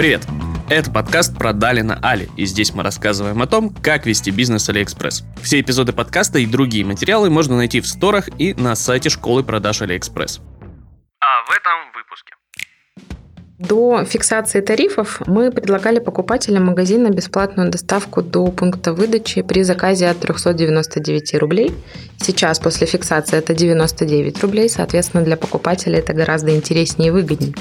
Привет! Это подкаст «Продали на Али», и здесь мы рассказываем о том, как вести бизнес Алиэкспресс. Все эпизоды подкаста и другие материалы можно найти в сторах и на сайте школы продаж Алиэкспресс. А в этом выпуске. До фиксации тарифов мы предлагали покупателям магазина бесплатную доставку до пункта выдачи при заказе от 399 рублей. Сейчас после фиксации это 99 рублей, соответственно, для покупателя это гораздо интереснее и выгоднее.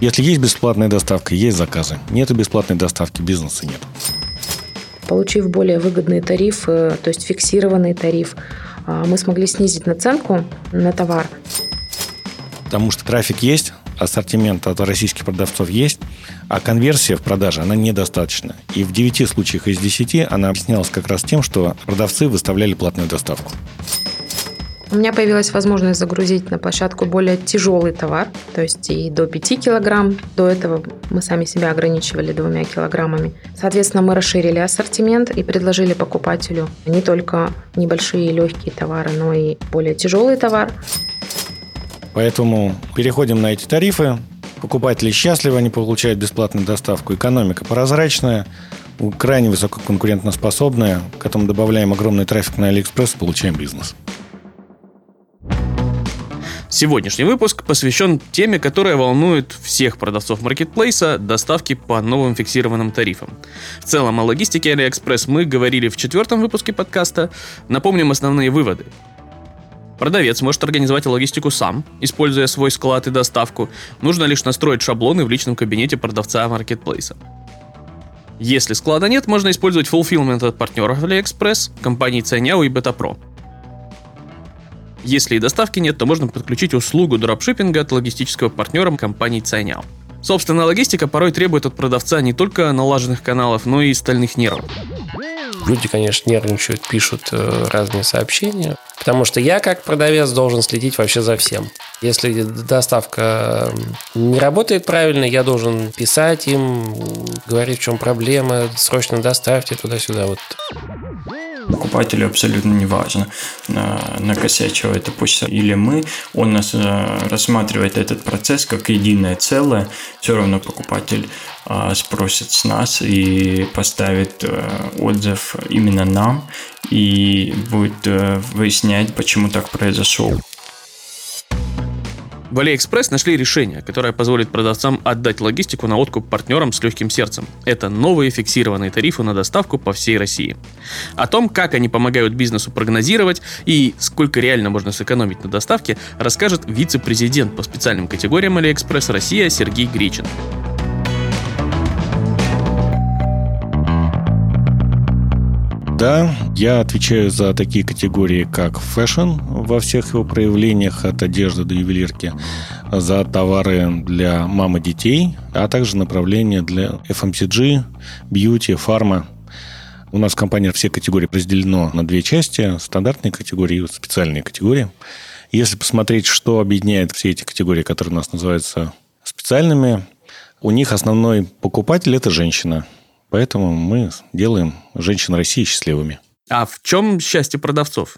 Если есть бесплатная доставка, есть заказы. Нет бесплатной доставки, бизнеса нет. Получив более выгодный тариф, то есть фиксированный тариф, а, мы смогли снизить наценку на товар. Потому что трафик есть, ассортимент от российских продавцов есть, а конверсия в продаже, она недостаточна. И в 9 случаях из 10 она объяснялась как раз тем, что продавцы выставляли платную доставку. У меня появилась возможность загрузить на площадку более тяжелый товар, то есть и до 5 килограмм. До этого мы сами себя ограничивали двумя килограммами. Соответственно, мы расширили ассортимент и предложили покупателю не только небольшие легкие товары, но и более тяжелый товар. Поэтому переходим на эти тарифы. Покупатели счастливы, они получают бесплатную доставку. Экономика прозрачная, крайне высококонкурентоспособная. К этому добавляем огромный трафик на Алиэкспресс, получаем бизнес. Сегодняшний выпуск посвящен теме, которая волнует всех продавцов маркетплейса – доставки по новым фиксированным тарифам. В целом о логистике AliExpress мы говорили в четвертом выпуске подкаста. Напомним основные выводы. Продавец может организовать логистику сам, используя свой склад и доставку. Нужно лишь настроить шаблоны в личном кабинете продавца маркетплейса. Если склада нет, можно использовать fulfillment от партнеров AliExpress, компаний Ценяу и BetaPro. Если и доставки нет, то можно подключить услугу дропшиппинга от логистического партнера компании Цайняо. Собственно, логистика порой требует от продавца не только налаженных каналов, но и стальных нервов. Люди, конечно, нервничают, пишут э, разные сообщения, потому что я, как продавец, должен следить вообще за всем. Если доставка не работает правильно, я должен писать им, говорить, в чем проблема, срочно доставьте туда-сюда. Вот покупателю абсолютно не важно, накосячила эта почта или мы. Он нас э, рассматривает этот процесс как единое целое. Все равно покупатель а, спросит с нас и поставит э, отзыв именно нам и будет э, выяснять, почему так произошло. В AliExpress нашли решение, которое позволит продавцам отдать логистику на откуп партнерам с легким сердцем. Это новые фиксированные тарифы на доставку по всей России. О том, как они помогают бизнесу прогнозировать и сколько реально можно сэкономить на доставке, расскажет вице-президент по специальным категориям AliExpress Россия Сергей Гречин. Да, я отвечаю за такие категории, как fashion во всех его проявлениях, от одежды до ювелирки, за товары для мам и детей, а также направления для FMCG, бьюти, фарма. У нас в компании все категории разделено на две части, стандартные категории и специальные категории. Если посмотреть, что объединяет все эти категории, которые у нас называются специальными, у них основной покупатель – это женщина – Поэтому мы делаем женщин России счастливыми. А в чем счастье продавцов?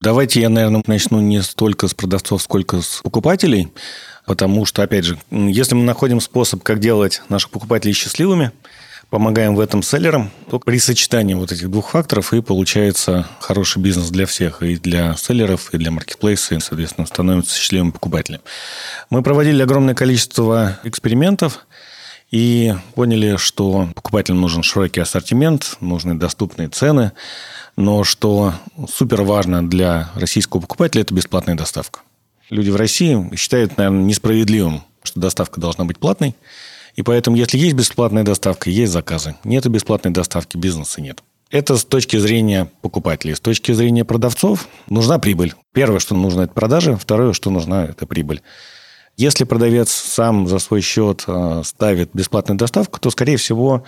Давайте я, наверное, начну не столько с продавцов, сколько с покупателей. Потому что, опять же, если мы находим способ, как делать наших покупателей счастливыми, помогаем в этом селлерам, то при сочетании вот этих двух факторов и получается хороший бизнес для всех, и для селлеров, и для маркетплейса, и, соответственно, становятся счастливыми покупателями. Мы проводили огромное количество экспериментов, и поняли, что покупателям нужен широкий ассортимент, нужны доступные цены, но что супер важно для российского покупателя – это бесплатная доставка. Люди в России считают, наверное, несправедливым, что доставка должна быть платной, и поэтому, если есть бесплатная доставка, есть заказы. Нет бесплатной доставки, бизнеса нет. Это с точки зрения покупателей. С точки зрения продавцов нужна прибыль. Первое, что нужно, это продажи. Второе, что нужна, это прибыль. Если продавец сам за свой счет э, ставит бесплатную доставку, то, скорее всего,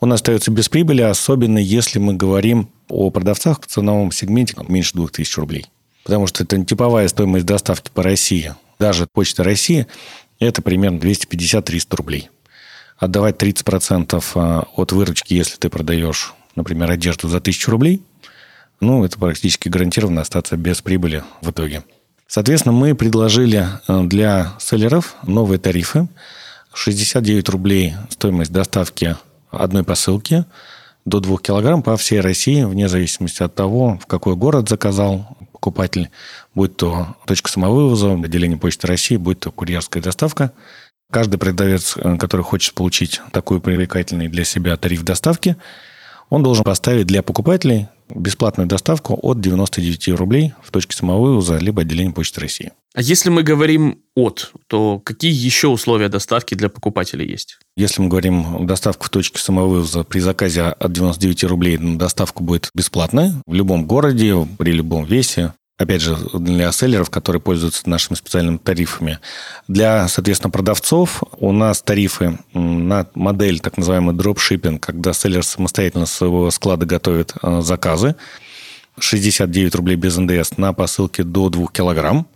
он остается без прибыли, особенно если мы говорим о продавцах в ценовом сегменте меньше 2000 рублей. Потому что это типовая стоимость доставки по России. Даже Почта России – это примерно 250-300 рублей. Отдавать 30% э, от выручки, если ты продаешь, например, одежду за 1000 рублей, ну, это практически гарантированно остаться без прибыли в итоге. Соответственно, мы предложили э, для селлеров новые тарифы, 69 рублей стоимость доставки одной посылки до 2 килограмм по всей России, вне зависимости от того, в какой город заказал покупатель, будь то точка самовывоза, отделение Почты России, будь то курьерская доставка. Каждый продавец, э, который хочет получить такой привлекательный для себя тариф доставки, он должен поставить для покупателей бесплатную доставку от 99 рублей в точке самовывоза либо отделение Почты России. А если мы говорим от, то какие еще условия доставки для покупателей есть? Если мы говорим доставку в точке самовывоза при заказе от 99 рублей, доставка будет бесплатная в любом городе, при любом весе опять же, для селлеров, которые пользуются нашими специальными тарифами. Для, соответственно, продавцов у нас тарифы на модель так называемый дропшиппинг, когда селлер самостоятельно с своего склада готовит э, заказы. 69 рублей без НДС на посылке до 2 килограмм.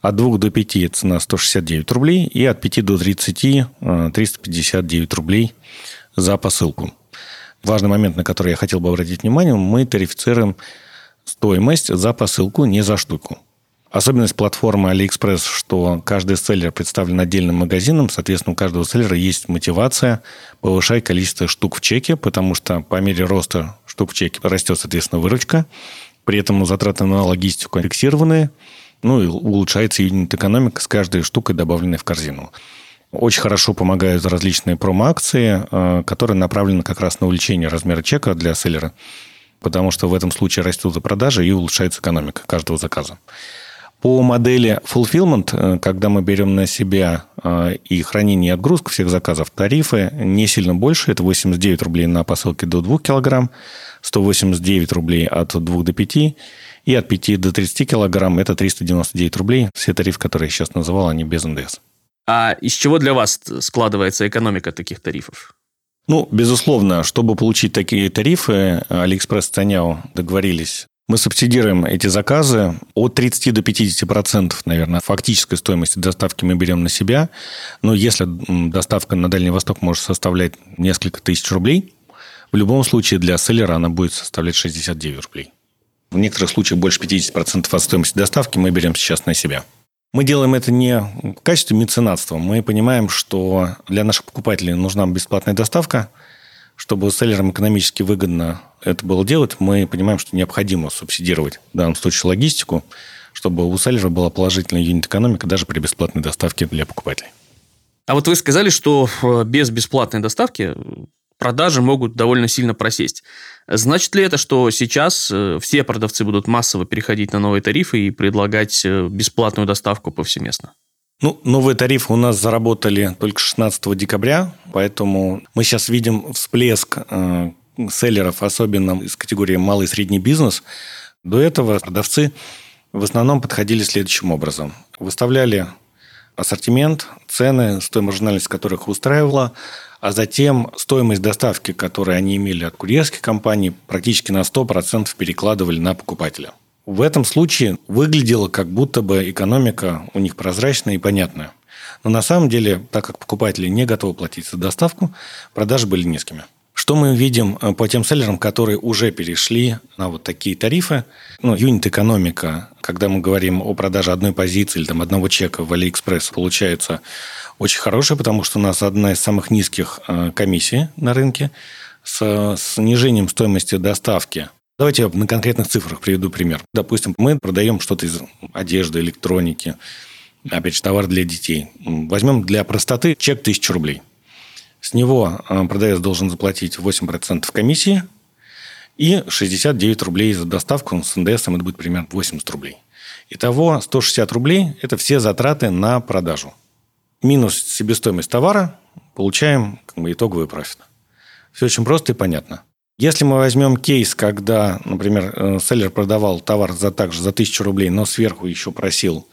От 2 до 5 цена 169 рублей. И от 5 до 30 359 э, рублей за посылку. Важный момент, на который я хотел бы обратить внимание, мы тарифицируем стоимость за посылку, не за штуку. Особенность платформы AliExpress, что каждый селлер представлен отдельным магазином, соответственно, у каждого селлера есть мотивация повышать количество штук в чеке, потому что по мере роста штук в чеке растет, соответственно, выручка, при этом затраты на логистику фиксированные, ну и улучшается юнит-экономика с каждой штукой, добавленной в корзину. Очень хорошо помогают различные промо-акции, э, которые направлены как раз на увеличение размера чека для селлера потому что в этом случае растут и продажи и улучшается экономика каждого заказа. По модели fulfillment, э, когда мы берем на себя э, и хранение и отгрузку всех заказов, тарифы не сильно больше. Это 89 рублей на посылке до 2 килограмм, 189 рублей от 2 до 5, и от 5 до 30 килограмм это 399 рублей. Все тарифы, которые я сейчас называл, они без НДС. А из чего для вас складывается экономика таких тарифов? Ну, безусловно, чтобы получить такие тарифы, Алиэкспресс и Cainiao договорились мы субсидируем эти заказы от 30 до 50 процентов, наверное, фактической стоимости доставки мы берем на себя. Но если доставка на Дальний Восток может составлять несколько тысяч рублей, в любом случае для селлера она будет составлять 69 рублей. В некоторых случаях больше 50% процентов от стоимости доставки мы берем сейчас на себя. Мы делаем это не в качестве меценатства. Мы понимаем, что для наших покупателей нужна бесплатная доставка. Чтобы селлерам экономически выгодно это было делать, мы понимаем, что необходимо субсидировать в данном случае логистику, чтобы у селлера была положительная юнит-экономика даже при бесплатной доставке для покупателей. А вот вы сказали, что э, без бесплатной доставки продажи могут довольно сильно просесть. Значит ли это, что сейчас э, все продавцы будут массово переходить на новые тарифы и предлагать э, бесплатную доставку повсеместно? Ну, новые тарифы у нас заработали только 16 декабря, поэтому мы сейчас видим всплеск э, селлеров, особенно из категории малый и средний бизнес. До этого продавцы в основном подходили следующим образом. Выставляли ассортимент, цены, стоимость маржинальность которых устраивала, а затем стоимость доставки, которую они имели от курьерских компаний, практически на 100% перекладывали на покупателя. В этом случае выглядело, как будто бы экономика у них прозрачная и понятная. Но на самом деле, так как покупатели не готовы платить за доставку, продажи были низкими. Что мы видим э, по тем селлерам, которые уже перешли на вот такие тарифы? Ну, юнит-экономика, когда мы говорим о продаже одной позиции или там одного чека в AliExpress, получается очень хорошая, потому что у нас одна из самых низких э, комиссий на рынке с снижением стоимости доставки. Давайте я на конкретных цифрах приведу пример. Допустим, мы продаем что-то из одежды, электроники, опять же, товар для детей. Возьмем для простоты чек 1000 рублей. С него э, продавец должен заплатить 8% комиссии и 69 рублей за доставку. С НДС это будет примерно 80 рублей. Итого 160 рублей – это все затраты на продажу минус себестоимость товара, получаем как бы, итоговый профит. Все очень просто и понятно. Если мы возьмем кейс, когда, например, э, селлер продавал товар за также за 1000 рублей, но сверху еще просил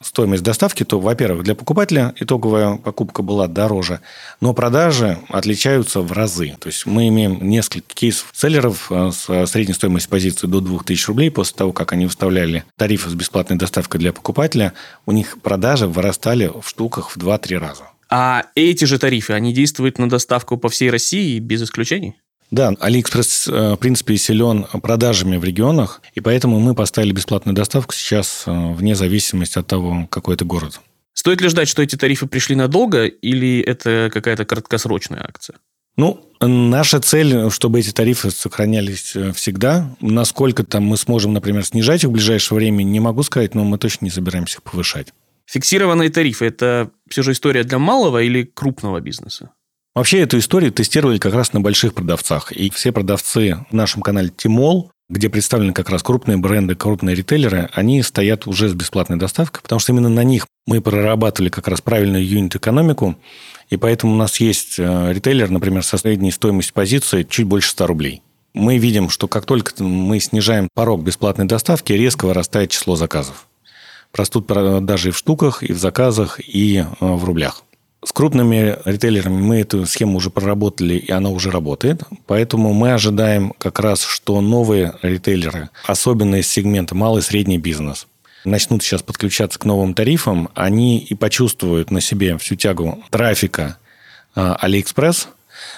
стоимость доставки, то, во-первых, для покупателя итоговая покупка была дороже, но продажи отличаются в разы. То есть мы имеем несколько кейсов селлеров э, с средней стоимостью позиции до 2000 рублей после того, как они выставляли тарифы с бесплатной доставкой для покупателя, у них продажи вырастали в штуках в 2-3 раза. А эти же тарифы, они действуют на доставку по всей России без исключений? Да, Алиэкспресс, э, в принципе, силен продажами в регионах, и поэтому мы поставили бесплатную доставку сейчас э, вне зависимости от того, какой это город. Стоит ли ждать, что эти тарифы пришли надолго, или это какая-то краткосрочная акция? Ну, наша цель, чтобы эти тарифы сохранялись э, всегда. Насколько там мы сможем, например, снижать их в ближайшее время, не могу сказать, но мы точно не собираемся их повышать. Фиксированные тарифы – это все же история для малого или крупного бизнеса? Вообще эту историю тестировали как раз на больших продавцах. И все продавцы в нашем канале Тимол, где представлены как раз крупные бренды, крупные ритейлеры, они стоят уже с бесплатной доставкой, потому что именно на них мы прорабатывали как раз правильную юнит-экономику, и поэтому у нас есть э, ритейлер, например, со средней стоимостью позиции чуть больше 100 рублей. Мы видим, что как только мы снижаем порог бесплатной доставки, резко вырастает число заказов. Растут продажи и в штуках, и в заказах, и э, в рублях. С крупными ритейлерами мы эту схему уже проработали, и она уже работает. Поэтому мы ожидаем как раз, что новые ритейлеры, особенно из сегмента малый и средний бизнес, начнут сейчас подключаться к новым тарифам, они и почувствуют на себе всю тягу трафика AliExpress,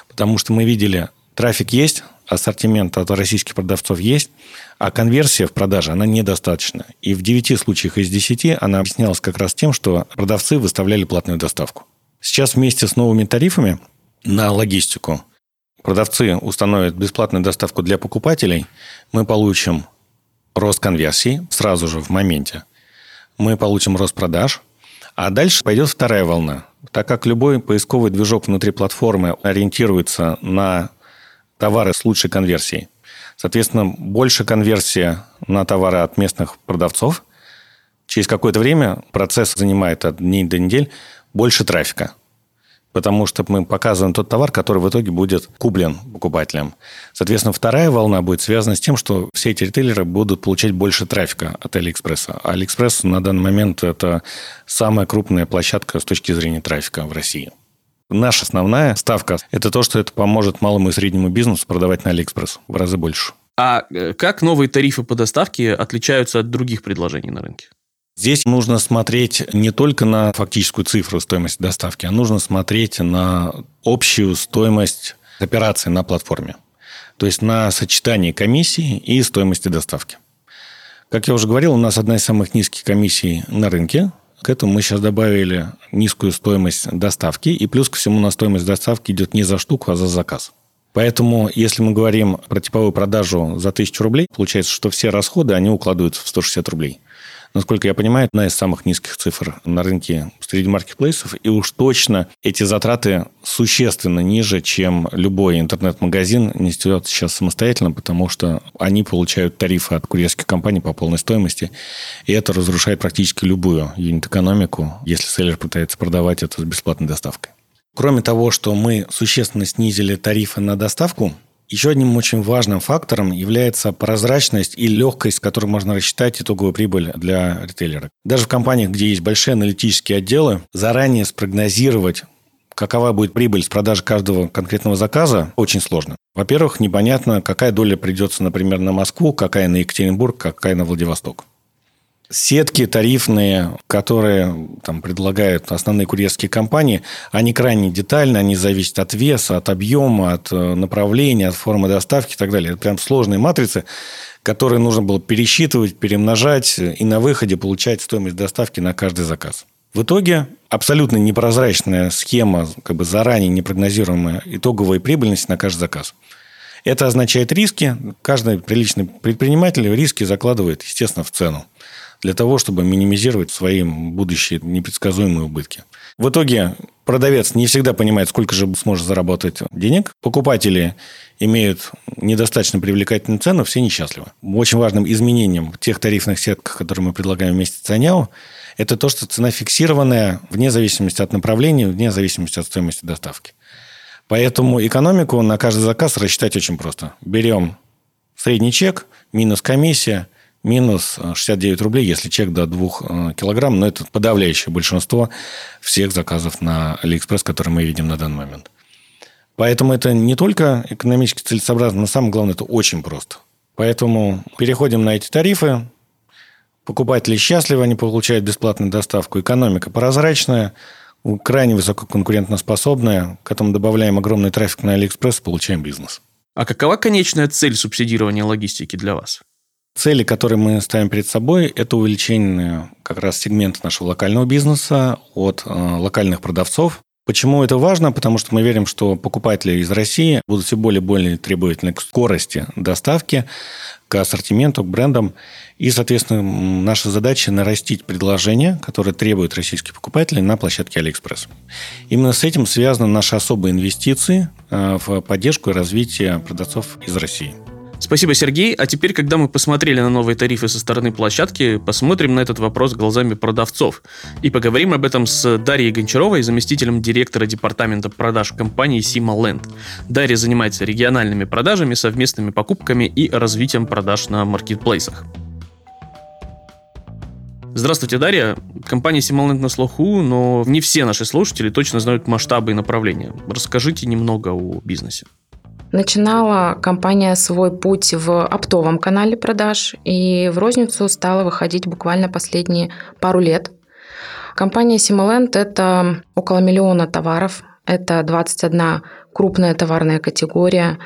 потому что мы видели, трафик есть, ассортимент от российских продавцов есть, а конверсия в продаже, она недостаточна. И в 9 случаях из 10 она объяснялась как раз тем, что продавцы выставляли платную доставку. Сейчас вместе с новыми тарифами на логистику продавцы установят бесплатную доставку для покупателей, мы получим рост конверсии сразу же в моменте, мы получим рост продаж, а дальше пойдет вторая волна. Так как любой поисковый движок внутри платформы ориентируется на товары с лучшей конверсией, соответственно, больше конверсия на товары от местных продавцов, через какое-то время процесс занимает от дней до недель, больше трафика. Потому что мы показываем тот товар, который в итоге будет куплен покупателем. Соответственно, вторая волна будет связана с тем, что все эти ритейлеры будут получать больше трафика от Алиэкспресса. А Алиэкспресс на данный момент это самая крупная площадка с точки зрения трафика в России. Наша основная ставка – это то, что это поможет малому и среднему бизнесу продавать на Алиэкспресс в разы больше. А э, как новые тарифы по доставке отличаются от других предложений на рынке? Здесь нужно смотреть не только на фактическую цифру стоимости доставки, а нужно смотреть на общую стоимость операции на платформе. То есть на сочетание комиссии и стоимости доставки. Как я уже говорил, у нас одна из самых низких комиссий на рынке. К этому мы сейчас добавили низкую стоимость доставки. И плюс ко всему на стоимость доставки идет не за штуку, а за заказ. Поэтому, если мы говорим про типовую продажу за 1000 рублей, получается, что все расходы, они укладываются в 160 рублей насколько я понимаю, одна из самых низких цифр на рынке среди маркетплейсов. И уж точно эти затраты существенно ниже, чем любой интернет-магазин несет сейчас самостоятельно, потому что они получают тарифы от курьерских компаний по полной стоимости. И это разрушает практически любую юнит-экономику, если селлер пытается продавать это с бесплатной доставкой. Кроме того, что мы существенно снизили тарифы на доставку, еще одним очень важным фактором является прозрачность и легкость, с которой можно рассчитать итоговую прибыль для ритейлера. Даже в компаниях, где есть большие аналитические отделы, заранее спрогнозировать какова будет прибыль с продажи каждого конкретного заказа, очень сложно. Во-первых, непонятно, какая доля придется, например, на Москву, какая на Екатеринбург, какая на Владивосток. Сетки тарифные, которые там, предлагают основные курьерские компании, они крайне детальны, они зависят от веса, от объема, от э, направления, от формы доставки и так далее. Это прям сложные матрицы, которые нужно было пересчитывать, перемножать и на выходе получать стоимость доставки на каждый заказ. В итоге абсолютно непрозрачная схема, как бы заранее непрогнозируемая итоговая прибыльность на каждый заказ. Это означает риски. Каждый приличный предприниматель риски закладывает, естественно, в цену для того, чтобы минимизировать свои будущие непредсказуемые убытки. В итоге продавец не всегда понимает, сколько же сможет заработать денег. Покупатели имеют недостаточно привлекательную цену, все несчастливы. Очень важным изменением тех тарифных сетках, которые мы предлагаем вместе с Цаняо, это то, что цена фиксированная вне зависимости от направления, вне зависимости от стоимости доставки. Поэтому экономику на каждый заказ рассчитать очень просто. Берем средний чек, минус комиссия – минус 69 рублей, если чек до 2 э, килограмм, но это подавляющее большинство всех заказов на Алиэкспресс, которые мы видим на данный момент. Поэтому это не только экономически целесообразно, но самое главное, это очень просто. Поэтому переходим на эти тарифы, покупатели счастливы, они получают бесплатную доставку, экономика прозрачная, крайне высококонкурентоспособная, к этому добавляем огромный трафик на Алиэкспресс, получаем бизнес. А какова конечная цель субсидирования логистики для вас? Цели, которые мы ставим перед собой, это увеличение как раз сегмента нашего локального бизнеса от э, локальных продавцов. Почему это важно? Потому что мы верим, что покупатели из России будут все более и более требовательны к скорости доставки, к ассортименту, к брендам. И, соответственно, наша задача нарастить предложения, которые требуют российские покупатели на площадке AliExpress. Именно с этим связаны наши особые инвестиции э, в поддержку и развитие продавцов из России. Спасибо, Сергей. А теперь, когда мы посмотрели на новые тарифы со стороны площадки, посмотрим на этот вопрос глазами продавцов. И поговорим об этом с Дарьей Гончаровой, заместителем директора департамента продаж компании Sima Land. Дарья занимается региональными продажами, совместными покупками и развитием продаж на маркетплейсах. Здравствуйте, Дарья. Компания Simoland на слуху, но не все наши слушатели точно знают масштабы и направления. Расскажите немного о бизнесе. Начинала компания свой путь в оптовом канале продаж и в розницу стала выходить буквально последние пару лет. Компания Simoland – это около миллиона товаров, это 21 крупная товарная категория,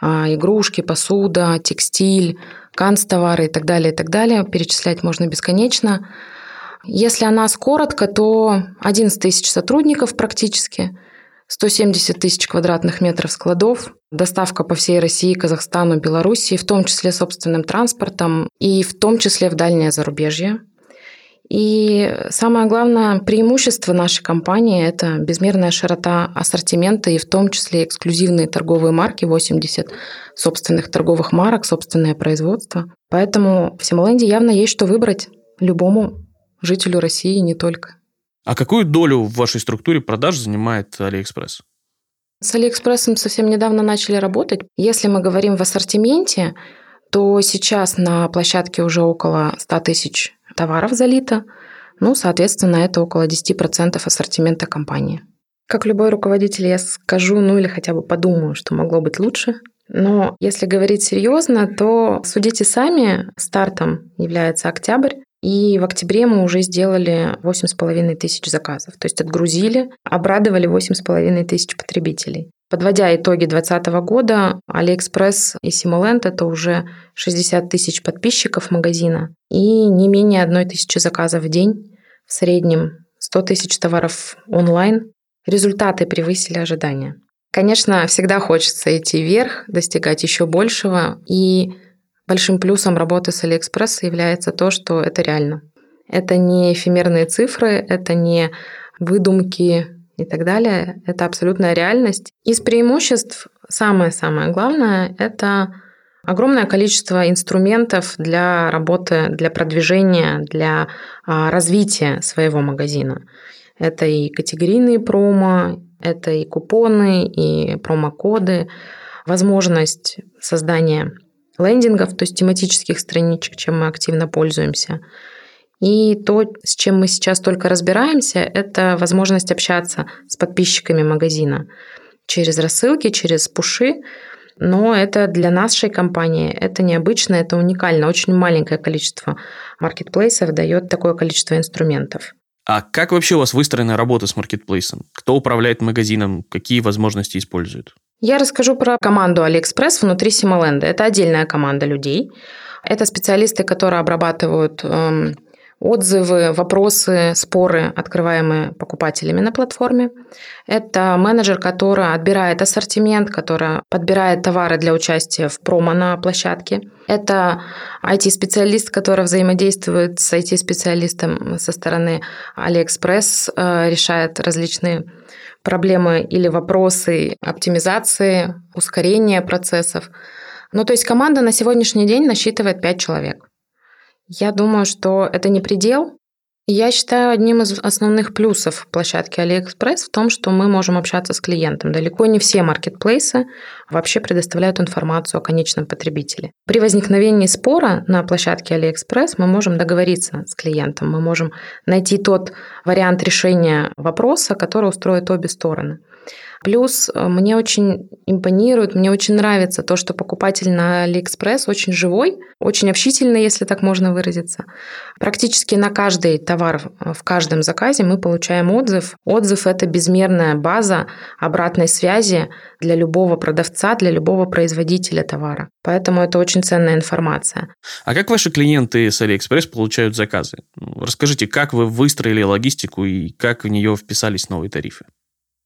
а, игрушки, посуда, текстиль, канцтовары и так далее, и так далее. Перечислять можно бесконечно. Если о нас коротко, то 11 тысяч сотрудников практически – 170 тысяч квадратных метров складов, доставка по всей России, Казахстану, Белоруссии, в том числе собственным транспортом и в том числе в дальнее зарубежье. И самое главное преимущество нашей компании – это безмерная широта ассортимента и в том числе эксклюзивные торговые марки, 80 собственных торговых марок, собственное производство. Поэтому в Симоленде явно есть что выбрать любому жителю России не только. А какую долю в вашей структуре продаж занимает AliExpress? С AliExpress совсем недавно начали работать. Если мы говорим в ассортименте, то сейчас на площадке уже около 100 тысяч товаров залито. Ну, соответственно, это около 10% ассортимента компании. Как любой руководитель, я скажу, ну или хотя бы подумаю, что могло быть лучше. Но если говорить серьезно, то судите сами, стартом является октябрь. И в октябре мы уже сделали 8,5 тысяч заказов. То есть отгрузили, обрадовали 8,5 тысяч потребителей. Подводя итоги 2020 года, AliExpress и Simoland – это уже 60 тысяч подписчиков магазина и не менее одной тысячи заказов в день. В среднем 100 тысяч товаров онлайн. Результаты превысили ожидания. Конечно, всегда хочется идти вверх, достигать еще большего. И Большим плюсом работы с Алиэкспресс является то, что это реально. Это не эфемерные цифры, это не выдумки и так далее. Это абсолютная реальность. Из преимуществ самое-самое главное – это огромное количество инструментов для работы, для продвижения, для а, развития своего магазина. Это и категорийные промо, это и купоны, и промокоды, возможность создания лендингов, то есть тематических страничек, чем мы активно пользуемся. И то, с чем мы сейчас только разбираемся, это возможность общаться с подписчиками магазина через рассылки, через пуши. Но это для нашей компании, это необычно, это уникально. Очень маленькое количество маркетплейсов дает такое количество инструментов. А как вообще у вас выстроена работа с маркетплейсом? Кто управляет магазином? Какие возможности используют? Я расскажу про команду AliExpress внутри Симоленда. Это отдельная команда людей. Это специалисты, которые обрабатывают эм, отзывы, вопросы, споры, открываемые покупателями на платформе. Это менеджер, который отбирает ассортимент, который подбирает товары для участия в промо на площадке. Это IT-специалист, который взаимодействует с IT-специалистом со стороны AliExpress, э, решает различные проблемы или вопросы оптимизации, ускорения процессов. Ну, то есть команда на сегодняшний день насчитывает 5 человек. Я думаю, что это не предел, я считаю одним из основных плюсов площадки AliExpress в том, что мы можем общаться с клиентом. Далеко не все маркетплейсы вообще предоставляют информацию о конечном потребителе. При возникновении спора на площадке AliExpress мы можем договориться с клиентом, мы можем найти тот вариант решения вопроса, который устроит обе стороны. Плюс э, мне очень импонирует, мне очень нравится то, что покупатель на AliExpress очень живой, очень общительный, если так можно выразиться. Практически на каждый товар в каждом заказе мы получаем отзыв. Отзыв – это безмерная база обратной связи для любого продавца, для любого производителя товара. Поэтому это очень ценная информация. А как ваши клиенты с AliExpress получают заказы? Расскажите, как вы выстроили логистику и как в нее вписались новые тарифы?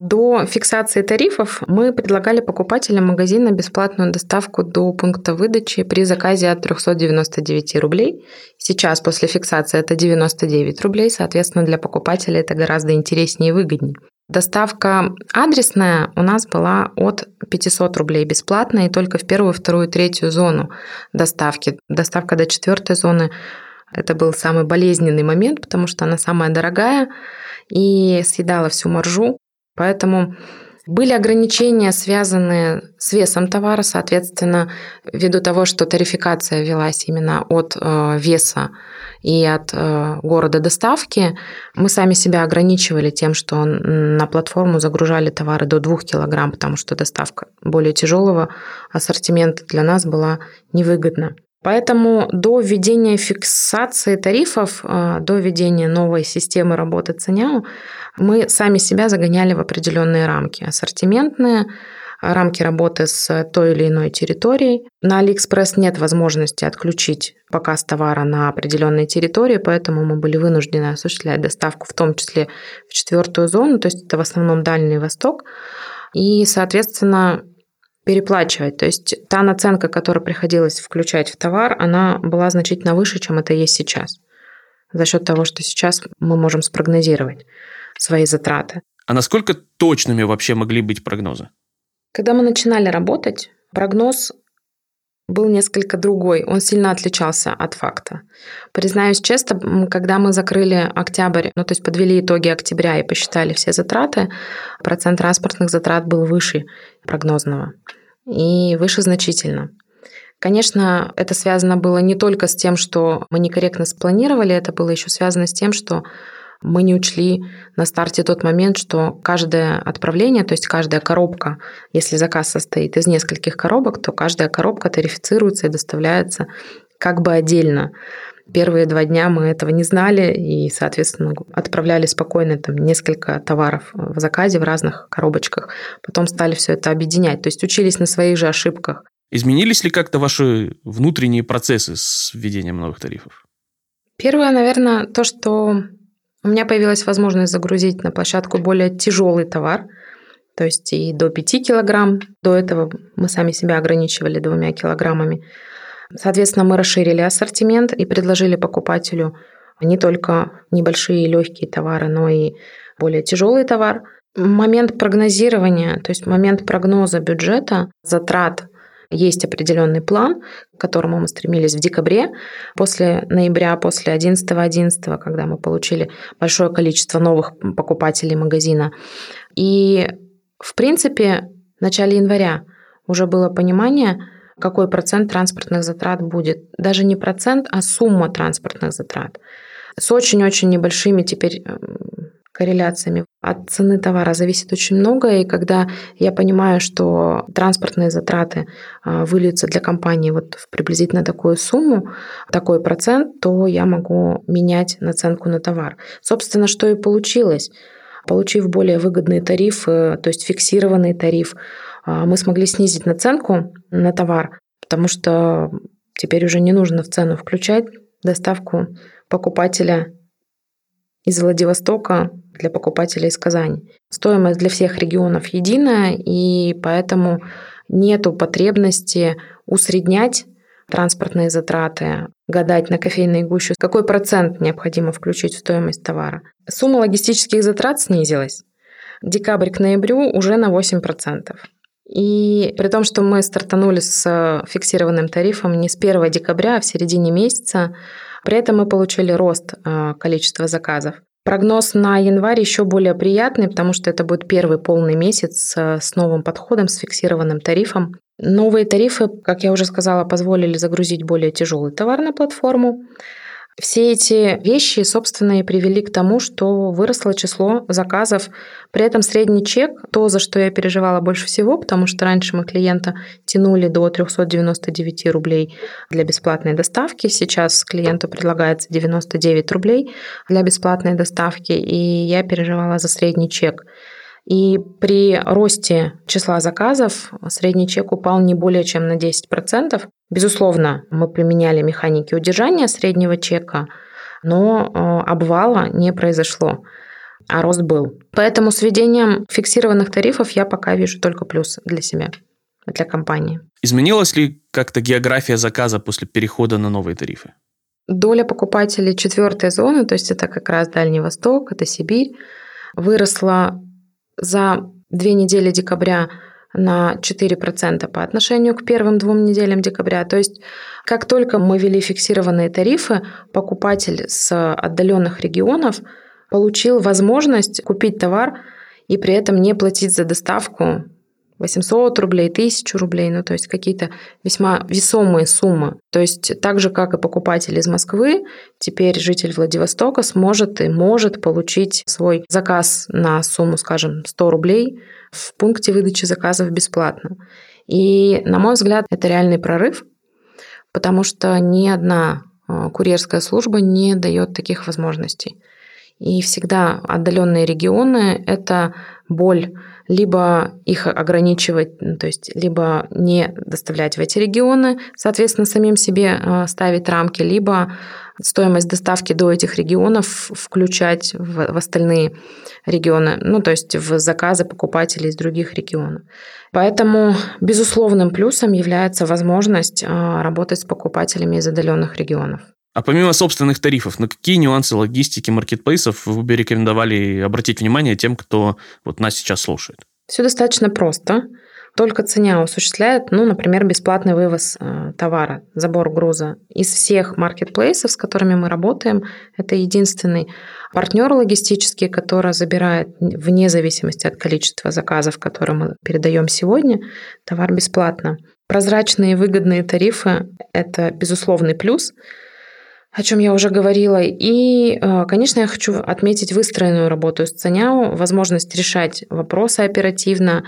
До фиксации тарифов мы предлагали покупателям магазина бесплатную доставку до пункта выдачи при заказе от 399 рублей. Сейчас после фиксации это 99 рублей, соответственно, для покупателя это гораздо интереснее и выгоднее. Доставка адресная у нас была от 500 рублей бесплатно и только в первую, вторую, третью зону доставки. Доставка до четвертой зоны это был самый болезненный момент, потому что она самая дорогая и съедала всю маржу. Поэтому были ограничения, связанные с весом товара, соответственно, ввиду того, что тарификация велась именно от э, веса и от э, города доставки, мы сами себя ограничивали тем, что на платформу загружали товары до 2 килограмм, потому что доставка более тяжелого ассортимента для нас была невыгодна. Поэтому до введения фиксации тарифов, э, до введения новой системы работы ценяу, мы сами себя загоняли в определенные рамки. Ассортиментные, рамки работы с той или иной территорией. На Алиэкспресс нет возможности отключить показ товара на определенной территории, поэтому мы были вынуждены осуществлять доставку, в том числе в четвертую зону, то есть это в основном Дальний Восток. И, соответственно, переплачивать. То есть та наценка, которая приходилось включать в товар, она была значительно выше, чем это есть сейчас. За счет того, что сейчас мы можем спрогнозировать свои затраты. А насколько точными вообще могли быть прогнозы? Когда мы начинали работать, прогноз был несколько другой, он сильно отличался от факта. Признаюсь честно, когда мы закрыли октябрь, ну то есть подвели итоги октября и посчитали все затраты, процент транспортных затрат был выше прогнозного и выше значительно. Конечно, это связано было не только с тем, что мы некорректно спланировали, это было еще связано с тем, что мы не учли на старте тот момент, что каждое отправление, то есть каждая коробка, если заказ состоит из нескольких коробок, то каждая коробка тарифицируется и доставляется как бы отдельно. Первые два дня мы этого не знали и, соответственно, отправляли спокойно там несколько товаров в заказе в разных коробочках. Потом стали все это объединять. То есть учились на своих же ошибках. Изменились ли как-то ваши внутренние процессы с введением новых тарифов? Первое, наверное, то, что у меня появилась возможность загрузить на площадку более тяжелый товар, то есть и до 5 килограмм. До этого мы сами себя ограничивали двумя килограммами. Соответственно, мы расширили ассортимент и предложили покупателю не только небольшие легкие товары, но и более тяжелый товар. Момент прогнозирования, то есть момент прогноза бюджета, затрат есть определенный план, к которому мы стремились в декабре, после ноября, после 11.11, .11, когда мы получили большое количество новых покупателей магазина. И, в принципе, в начале января уже было понимание, какой процент транспортных затрат будет. Даже не процент, а сумма транспортных затрат. С очень-очень небольшими теперь корреляциями. От цены товара зависит очень многое, и когда я понимаю, что транспортные затраты а, выльются для компании вот в приблизительно такую сумму, такой процент, то я могу менять наценку на товар. Собственно, что и получилось. Получив более выгодные тарифы, то есть фиксированный тариф, а, мы смогли снизить наценку на товар, потому что теперь уже не нужно в цену включать доставку покупателя из Владивостока для покупателей из Казани. Стоимость для всех регионов единая, и поэтому нет потребности усреднять транспортные затраты, гадать на кофейной гуще, какой процент необходимо включить в стоимость товара. Сумма логистических затрат снизилась. Декабрь к ноябрю уже на 8%. И при том, что мы стартанули с фиксированным тарифом не с 1 декабря, а в середине месяца, при этом мы получили рост э, количества заказов. Прогноз на январь еще более приятный, потому что это будет первый полный месяц с новым подходом, с фиксированным тарифом. Новые тарифы, как я уже сказала, позволили загрузить более тяжелый товар на платформу. Все эти вещи, собственно, и привели к тому, что выросло число заказов. При этом средний чек, то, за что я переживала больше всего, потому что раньше мы клиента тянули до 399 рублей для бесплатной доставки. Сейчас клиенту предлагается 99 рублей для бесплатной доставки, и я переживала за средний чек. И при росте числа заказов средний чек упал не более чем на 10%. Безусловно, мы применяли механики удержания среднего чека, но э, обвала не произошло, а рост был. Поэтому с введением фиксированных тарифов я пока вижу только плюс для себя, для компании. Изменилась ли как-то география заказа после перехода на новые тарифы? Доля покупателей четвертой зоны, то есть это как раз Дальний Восток, это Сибирь, выросла за две недели декабря на 4% по отношению к первым двум неделям декабря. То есть, как только мы ввели фиксированные тарифы, покупатель с отдаленных регионов получил возможность купить товар и при этом не платить за доставку 800 рублей, 1000 рублей, ну то есть какие-то весьма весомые суммы. То есть так же, как и покупатель из Москвы, теперь житель Владивостока сможет и может получить свой заказ на сумму, скажем, 100 рублей в пункте выдачи заказов бесплатно. И, на мой взгляд, это реальный прорыв, потому что ни одна а, курьерская служба не дает таких возможностей. И всегда отдаленные регионы – это боль либо их ограничивать, ну, то есть либо не доставлять в эти регионы, соответственно, самим себе а, ставить рамки, либо стоимость доставки до этих регионов включать в, в остальные регионы, ну, то есть в заказы покупателей из других регионов. Поэтому безусловным плюсом является возможность а, работать с покупателями из отдаленных регионов. А помимо собственных тарифов, на какие нюансы логистики маркетплейсов вы бы рекомендовали обратить внимание тем, кто вот нас сейчас слушает? Все достаточно просто. Только ценя осуществляет, ну, например, бесплатный вывоз э, товара, забор груза. Из всех маркетплейсов, с которыми мы работаем, это единственный партнер логистический, который забирает вне зависимости от количества заказов, которые мы передаем сегодня, товар бесплатно. Прозрачные выгодные тарифы – это безусловный плюс – о чем я уже говорила. И, э, конечно, я хочу отметить выстроенную работу с Ценяу, возможность решать вопросы оперативно.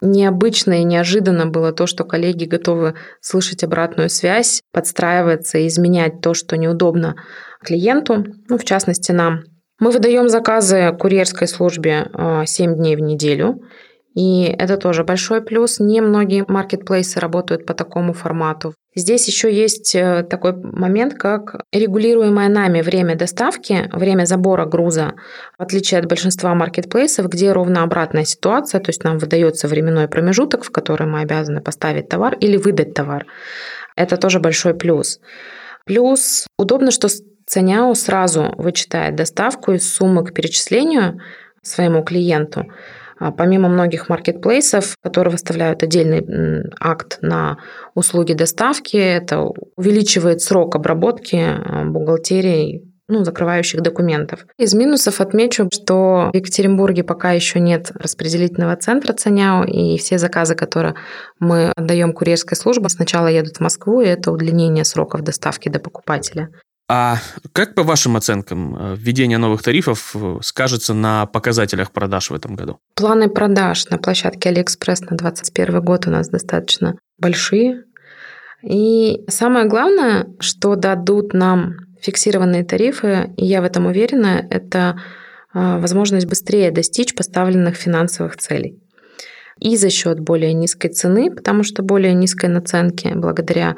Необычно и неожиданно было то, что коллеги готовы слышать обратную связь, подстраиваться и изменять то, что неудобно клиенту, ну, в частности, нам. Мы выдаем заказы курьерской службе 7 э, дней в неделю. И это тоже большой плюс. Не многие маркетплейсы работают по такому формату. Здесь еще есть э, такой момент, как регулируемое нами время доставки, время забора груза, в отличие от большинства маркетплейсов, где ровно обратная ситуация, то есть нам выдается временной промежуток, в который мы обязаны поставить товар или выдать товар. Это тоже большой плюс. Плюс удобно, что Ценяо сразу вычитает доставку из суммы к перечислению своему клиенту. А помимо многих маркетплейсов, которые выставляют отдельный акт на услуги доставки, это увеличивает срок обработки а, бухгалтерии ну, закрывающих документов. Из минусов отмечу, что в Екатеринбурге пока еще нет распределительного центра Ценяо, и все заказы, которые мы отдаем курьерской службе, сначала едут в Москву, и это удлинение сроков доставки до покупателя. А как, по вашим оценкам, э, введение новых тарифов э, скажется на показателях продаж в этом году? Планы продаж на площадке Алиэкспресс на 2021 год у нас достаточно большие. И самое главное, что дадут нам фиксированные тарифы, и я в этом уверена, это э, возможность быстрее достичь поставленных финансовых целей. И за счет более низкой цены, потому что более низкой наценки благодаря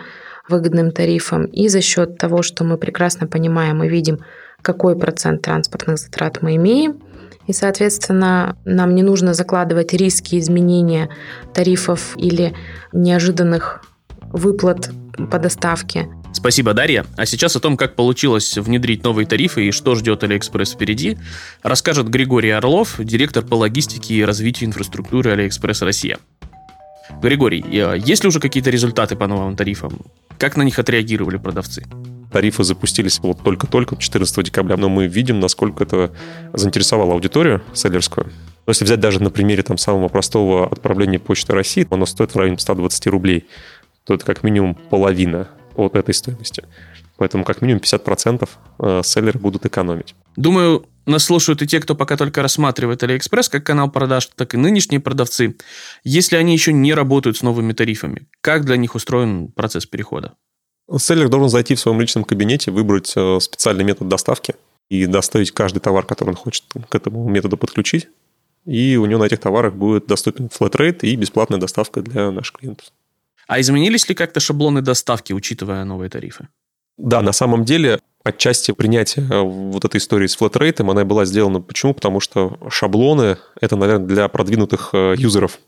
выгодным тарифам, и за счет того, что мы прекрасно понимаем и видим, какой процент транспортных затрат мы имеем, и, соответственно, нам не нужно закладывать риски изменения тарифов или неожиданных выплат по доставке. Спасибо, Дарья. А сейчас о том, как получилось внедрить новые тарифы и что ждет Алиэкспресс впереди, расскажет Григорий Орлов, директор по логистике и развитию инфраструктуры Алиэкспресс Россия. Григорий, э, есть ли уже какие-то результаты по новым тарифам? Как на них отреагировали продавцы? Тарифы запустились вот только-только 14 декабря, но мы видим, насколько это заинтересовало аудиторию селлерскую. Но если взять даже на примере там, самого простого отправления почты России, оно стоит в районе 120 рублей, то это как минимум половина от этой стоимости. Поэтому как минимум 50% э, селлеры будут экономить. Думаю, нас слушают и те, кто пока только рассматривает AliExpress как канал продаж, так и нынешние продавцы. Если они еще не работают с новыми тарифами, как для них устроен процесс перехода? Селлер должен зайти в своем личном кабинете, выбрать э, специальный метод доставки и доставить каждый товар, который он хочет к этому методу подключить. И у него на этих товарах будет доступен rate и бесплатная доставка для наших клиентов. А изменились ли как-то шаблоны доставки, учитывая новые тарифы? Да, на самом деле, отчасти принятие э, вот этой истории с флэт-рейтом, она была сделана почему? Потому что шаблоны – это, наверное, для продвинутых э, юзеров.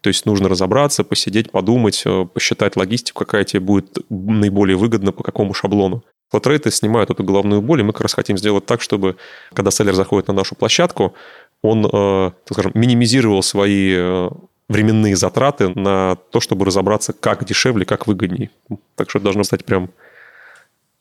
То есть нужно разобраться, посидеть, подумать, э, посчитать логистику, какая тебе будет наиболее выгодна, по какому шаблону. Флотрейты снимают эту головную боль, и мы как раз хотим сделать так, чтобы, когда селлер заходит на нашу площадку, он, так скажем, минимизировал свои временные затраты на то, чтобы разобраться, как дешевле, как выгоднее. Так что это должно стать прям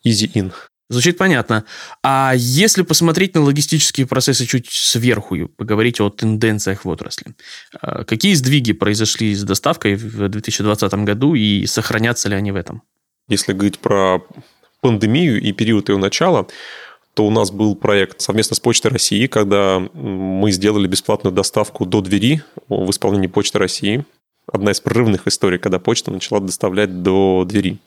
easy in. Звучит понятно. А если посмотреть на логистические процессы чуть сверху, поговорить о тенденциях в отрасли, а, какие сдвиги произошли с доставкой в 2020 году и сохранятся ли они в этом? Если говорить про пандемию и период ее начала, то у нас был проект совместно с Почтой России, когда мы сделали бесплатную доставку до двери в исполнении Почты России. Одна из прорывных историй, когда почта начала доставлять до двери.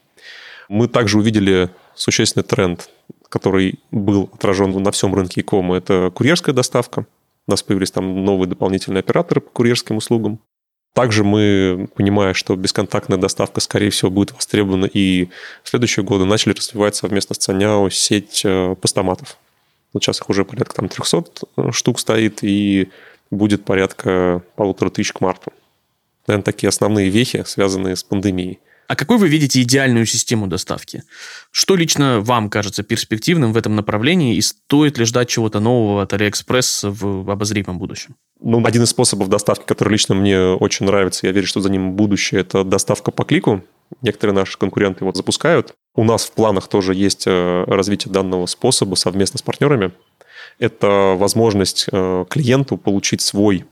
Мы также увидели существенный тренд, который был отражен на всем рынке e это курьерская доставка. У нас появились там новые дополнительные операторы по курьерским услугам. Также мы, понимая, что бесконтактная доставка, скорее всего, будет востребована и в следующие годы, начали развивать совместно с Цаняо сеть э, постаматов. Вот сейчас их уже порядка там 300 э, штук стоит, и будет порядка полутора тысяч к марту. Наверное, такие основные вехи, связанные с пандемией. А какой вы видите идеальную систему доставки? Что лично вам кажется перспективным в этом направлении и стоит ли ждать чего-то нового от AliExpress в обозримом будущем? Ну, один из способов доставки, который лично мне очень нравится, я верю, что за ним будущее, это доставка по клику. Некоторые наши конкуренты его запускают. У нас в планах тоже есть э, развитие данного способа совместно с партнерами. Это возможность э, клиенту получить свой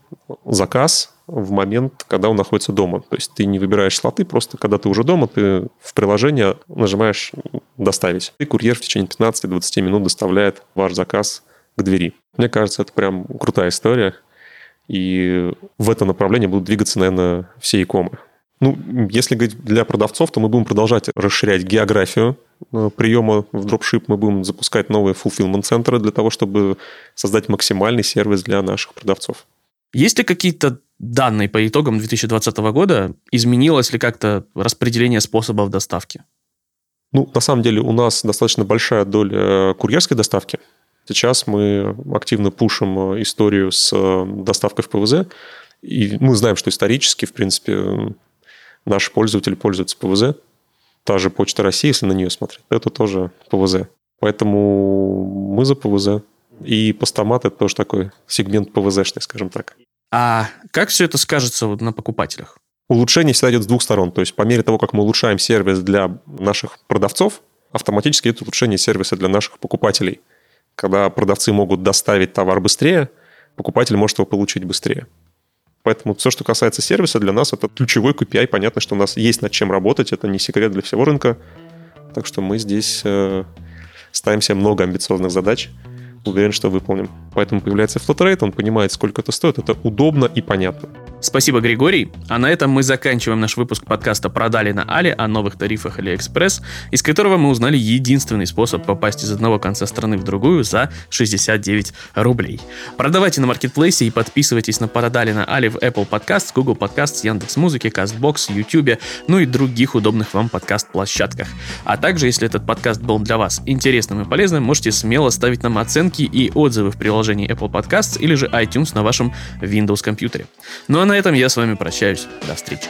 заказ в момент, когда он находится дома. То есть ты не выбираешь слоты, просто когда ты уже дома, ты в приложение нажимаешь «Доставить». И курьер в течение 15-20 минут доставляет ваш заказ к двери. Мне кажется, это прям крутая история. И в это направление будут двигаться, наверное, все икомы. Ну, если говорить для продавцов, то мы будем продолжать расширять географию э, приема в дропшип. Мы будем запускать новые fulfillment центры для того, чтобы создать максимальный сервис для наших продавцов. Есть ли какие-то данные по итогам 2020 года? Изменилось ли как-то распределение способов доставки? Ну, на самом деле у нас достаточно большая доля э, курьерской доставки. Сейчас мы активно пушим э, историю с э, доставкой в ПВЗ. И мы знаем, что исторически, в принципе, наши пользователи пользуются ПВЗ. Та же Почта России, если на нее смотреть, это тоже ПВЗ. Поэтому мы за ПВЗ. И постамат – это тоже такой сегмент ПВЗшный, скажем так. А как все это скажется вот на покупателях? Улучшение всегда идет с двух сторон. То есть по мере того, как мы улучшаем сервис для наших продавцов, автоматически идет улучшение сервиса для наших покупателей. Когда продавцы могут доставить товар быстрее, покупатель может его получить быстрее. Поэтому все, что касается сервиса, для нас это ключевой KPI. Понятно, что у нас есть над чем работать, это не секрет для всего рынка. Так что мы здесь э, ставим себе много амбициозных задач – уверен, что выполним. Поэтому появляется флотрейт, он понимает, сколько это стоит, это удобно и понятно. Спасибо, Григорий. А на этом мы заканчиваем наш выпуск подкаста «Продали на Али» о новых тарифах AliExpress, из которого мы узнали единственный способ попасть из одного конца страны в другую за 69 рублей. Продавайте на маркетплейсе и подписывайтесь на «Продали на Али» в Apple Podcasts, Google Podcasts, Яндекс.Музыке, CastBox, YouTube, ну и других удобных вам подкаст-площадках. А также, если этот подкаст был для вас интересным и полезным, можете смело ставить нам оценки и отзывы в приложении Apple Podcasts или же iTunes на вашем Windows компьютере. Ну а на этом я с вами прощаюсь. До встречи.